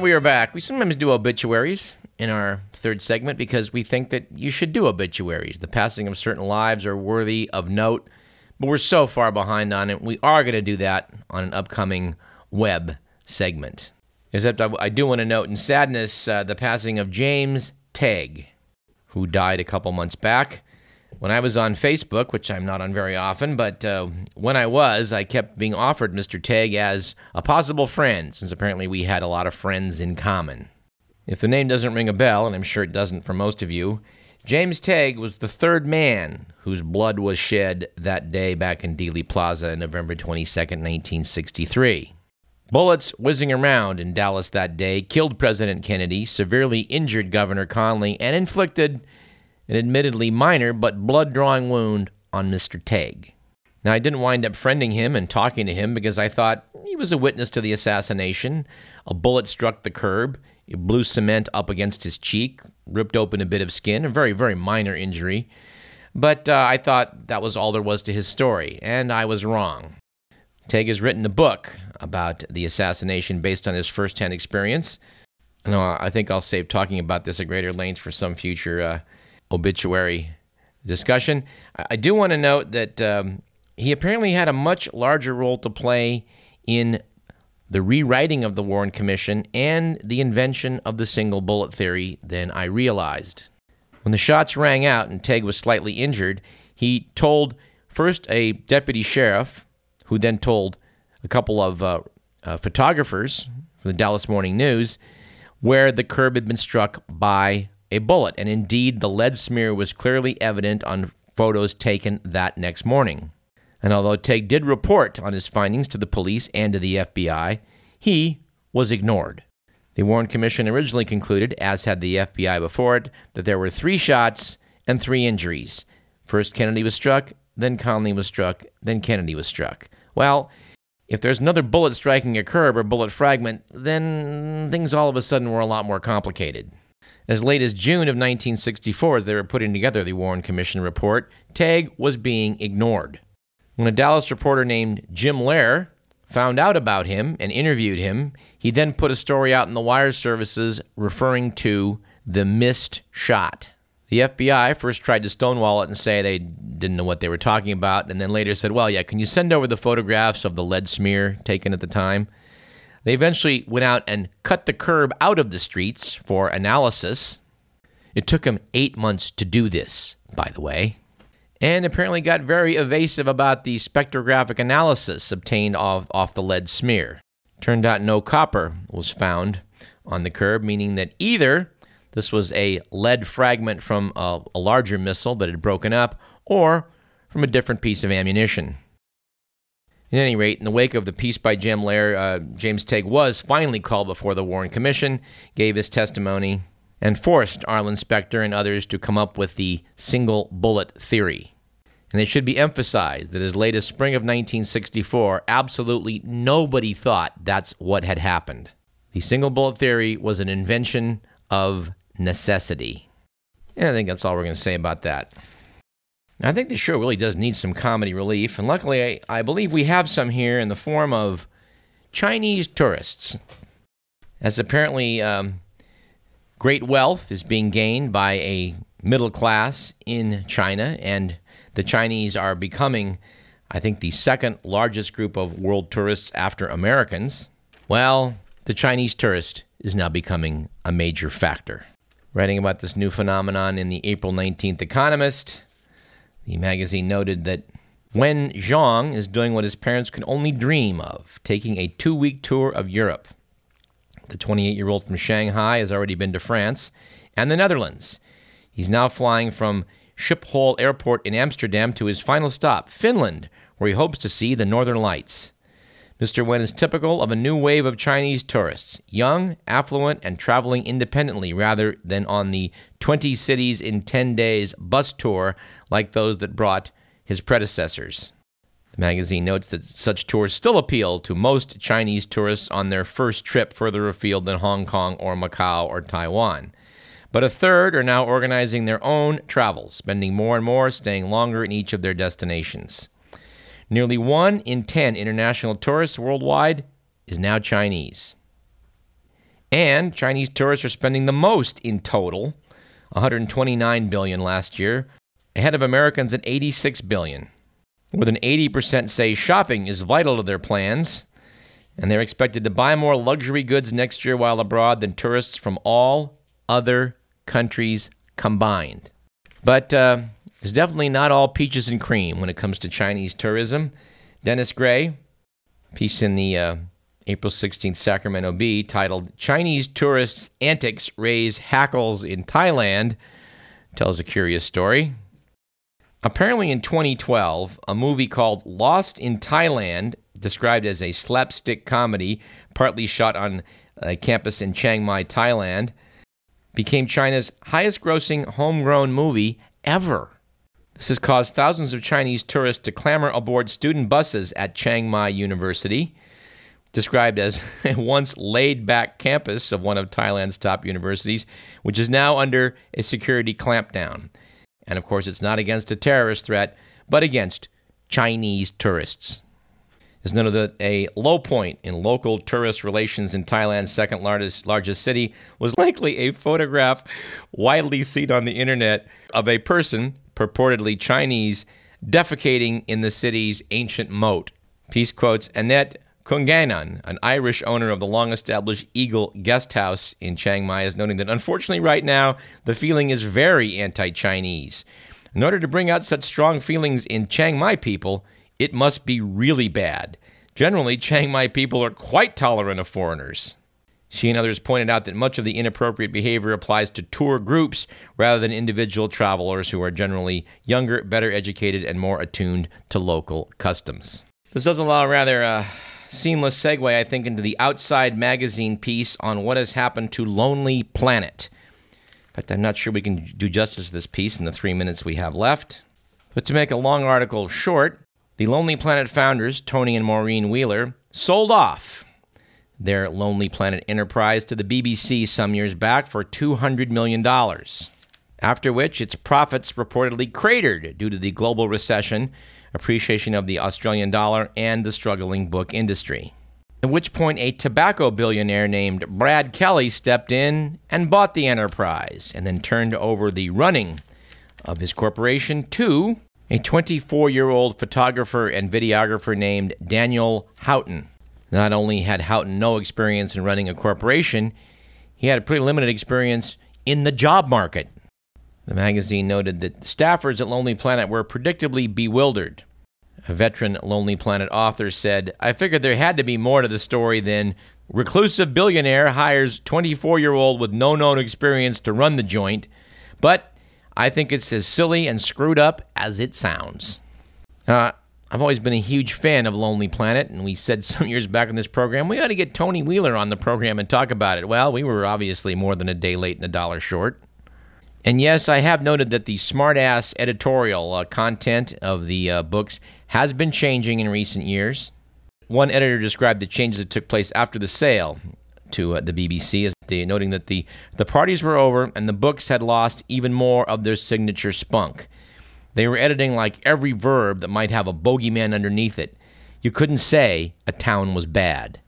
Right, we are back. We sometimes do obituaries in our third segment because we think that you should do obituaries. The passing of certain lives are worthy of note, but we're so far behind on it. We are going to do that on an upcoming web segment. Except I, I do want to note in sadness uh, the passing of James Tague, who died a couple months back. When I was on Facebook, which I'm not on very often, but uh, when I was, I kept being offered Mr. Tague as a possible friend, since apparently we had a lot of friends in common. If the name doesn't ring a bell, and I'm sure it doesn't for most of you, James Tague was the third man whose blood was shed that day back in Dealey Plaza on November 22, 1963. Bullets whizzing around in Dallas that day killed President Kennedy, severely injured Governor Connally, and inflicted an admittedly minor but blood drawing wound on Mr. Tague. Now, I didn't wind up friending him and talking to him because I thought he was a witness to the assassination. A bullet struck the curb, it blew cement up against his cheek, ripped open a bit of skin, a very, very minor injury. But uh, I thought that was all there was to his story, and I was wrong. Tague has written a book about the assassination based on his firsthand experience. No, I think I'll save talking about this at greater length for some future uh, obituary discussion. I do want to note that um, he apparently had a much larger role to play in the rewriting of the Warren Commission and the invention of the single bullet theory than I realized. When the shots rang out and Tague was slightly injured, he told first a deputy sheriff, who then told a couple of uh, uh, photographers from the Dallas Morning News where the curb had been struck by a bullet. And indeed, the lead smear was clearly evident on photos taken that next morning. And although Tague did report on his findings to the police and to the FBI, he was ignored. The Warren Commission originally concluded, as had the FBI before it, that there were three shots and three injuries. First, Kennedy was struck, then Connally was struck, then Kennedy was struck. Well, if there's another bullet striking a curb or bullet fragment, then things all of a sudden were a lot more complicated. As late as June of 1964, as they were putting together the Warren Commission report, Tague was being ignored. When a Dallas reporter named Jim Lehrer found out about him and interviewed him, he then put a story out in the wire services referring to the missed shot. The FBI first tried to stonewall it and say they didn't know what they were talking about, and then later said, Well, yeah, can you send over the photographs of the lead smear taken at the time? They eventually went out and cut the curb out of the streets for analysis. It took them eight months to do this, by the way and apparently got very evasive about the spectrographic analysis obtained off, off the lead smear. Turned out no copper was found on the curb, meaning that either this was a lead fragment from a, a larger missile that had broken up or from a different piece of ammunition. At any rate, in the wake of the piece by Jim Lehrer, uh, James Tague was finally called before the Warren Commission, gave his testimony, and forced Arlen Specter and others to come up with the single bullet theory. And it should be emphasized that as late as spring of 1964, absolutely nobody thought that's what had happened. The single bullet theory was an invention of necessity. And I think that's all we're going to say about that. I think the show really does need some comedy relief, and luckily, I, I believe we have some here in the form of Chinese tourists. As apparently um, Great wealth is being gained by a middle class in China, and the Chinese are becoming, I think, the second largest group of world tourists after Americans. Well, the Chinese tourist is now becoming a major factor. Writing about this new phenomenon in the April 19th Economist, the magazine noted that Wen Zhang is doing what his parents could only dream of taking a two week tour of Europe. The 28 year old from Shanghai has already been to France and the Netherlands. He's now flying from Schiphol Airport in Amsterdam to his final stop, Finland, where he hopes to see the Northern Lights. Mr. Wen is typical of a new wave of Chinese tourists, young, affluent, and traveling independently rather than on the 20 cities in 10 days bus tour like those that brought his predecessors. The magazine notes that such tours still appeal to most Chinese tourists on their first trip further afield than Hong Kong or Macau or Taiwan. But a third are now organizing their own travels, spending more and more, staying longer in each of their destinations. Nearly one in ten international tourists worldwide is now Chinese. And Chinese tourists are spending the most in total, 129 billion last year, ahead of Americans at 86 billion. More than 80% say shopping is vital to their plans, and they're expected to buy more luxury goods next year while abroad than tourists from all other countries combined. But uh, it's definitely not all peaches and cream when it comes to Chinese tourism. Denis Gray, piece in the uh, April 16th Sacramento Bee titled Chinese Tourists' Antics Raise Hackles in Thailand, tells a curious story. Apparently, in 2012, a movie called Lost in Thailand, described as a slapstick comedy, partly shot on a campus in Chiang Mai, Thailand, became China's highest grossing homegrown movie ever. This has caused thousands of Chinese tourists to clamor aboard student buses at Chiang Mai University, described as a once laid back campus of one of Thailand's top universities, which is now under a security clampdown. And of course, it's not against a terrorist threat, but against Chinese tourists. Is none of a low point in local tourist relations in Thailand's second largest largest city was likely a photograph widely seen on the internet of a person purportedly Chinese defecating in the city's ancient moat. Piece quotes Annette Kunigagon, an Irish owner of the long established Eagle Guest House in Chiang Mai, is noting that unfortunately, right now, the feeling is very anti Chinese. In order to bring out such strong feelings in Chiang Mai people, it must be really bad. Generally, Chiang Mai people are quite tolerant of foreigners. She and others pointed out that much of the inappropriate behavior applies to tour groups rather than individual travelers who are generally younger, better educated, and more attuned to local customs. This does allow rather uh, seamless segue, I think, into the Outside Magazine piece on what has happened to Lonely Planet. In fact, I'm not sure we can do justice to this piece in the three minutes we have left. But to make a long article short, the Lonely Planet founders, Tony and Maureen Wheeler, sold off their Lonely Planet enterprise to the BBC some years back for $200 million. After which, its profits reportedly cratered due to the global recession appreciation of the Australian dollar, and the struggling book industry. At which point, a tobacco billionaire named Brad Kelly stepped in and bought the enterprise, and then turned over the running of his corporation to a 24 year old photographer and videographer named Daniel Houghton. Not only had Houghton no experience in running a corporation, he had a pretty limited experience in the job market. The magazine noted that staffers at Lonely Planet were predictably bewildered. A veteran Lonely Planet author said, I figured there had to be more to the story than reclusive billionaire hires 24 year old with no known experience to run the joint, but I think it's as silly and screwed up as it sounds. Uh, I've always been a huge fan of Lonely Planet, and we said some years back in this program we ought to get Tony Wheeler on the program and talk about it. Well, we were obviously more than a day late and a dollar short. And yes, I have noted that the smartass editorial uh, content of the uh, books has been changing in recent years. One editor described the changes that took place after the sale to uh, the BBC as the, noting that the, the parties were over and the books had lost even more of their signature spunk. They were editing like every verb that might have a bogeyman underneath it. You couldn't say a town was bad.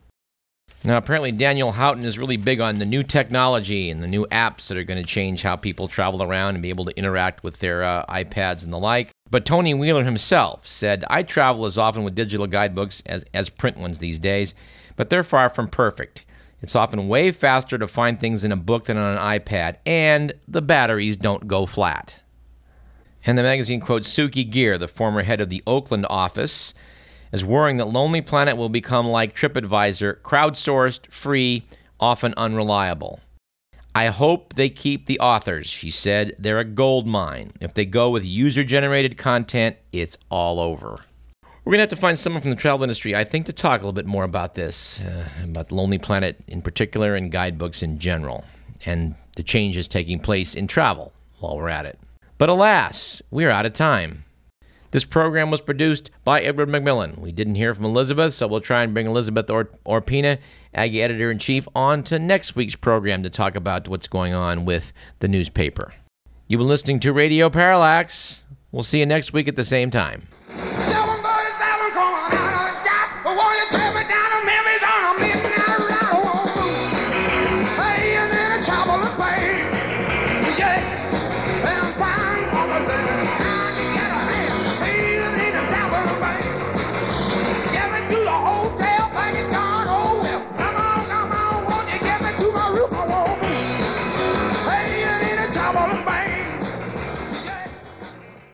Now, apparently, Daniel Houghton is really big on the new technology and the new apps that are going to change how people travel around and be able to interact with their uh, iPads and the like. But Tony Wheeler himself said, I travel as often with digital guidebooks as, as print ones these days, but they're far from perfect. It's often way faster to find things in a book than on an iPad, and the batteries don't go flat. And the magazine quotes Suki Gear, the former head of the Oakland office, as worrying that Lonely Planet will become like TripAdvisor, crowdsourced, free, often unreliable. I hope they keep the authors, she said. They're a gold mine. If they go with user generated content, it's all over. We're going to have to find someone from the travel industry, I think, to talk a little bit more about this, uh, about Lonely Planet in particular and guidebooks in general, and the changes taking place in travel while we're at it. But alas, we're out of time. This program was produced by Edward McMillan. We didn't hear from Elizabeth, so we'll try and bring Elizabeth or- Orpina, Aggie editor in chief, on to next week's program to talk about what's going on with the newspaper. You've been listening to Radio Parallax. We'll see you next week at the same time.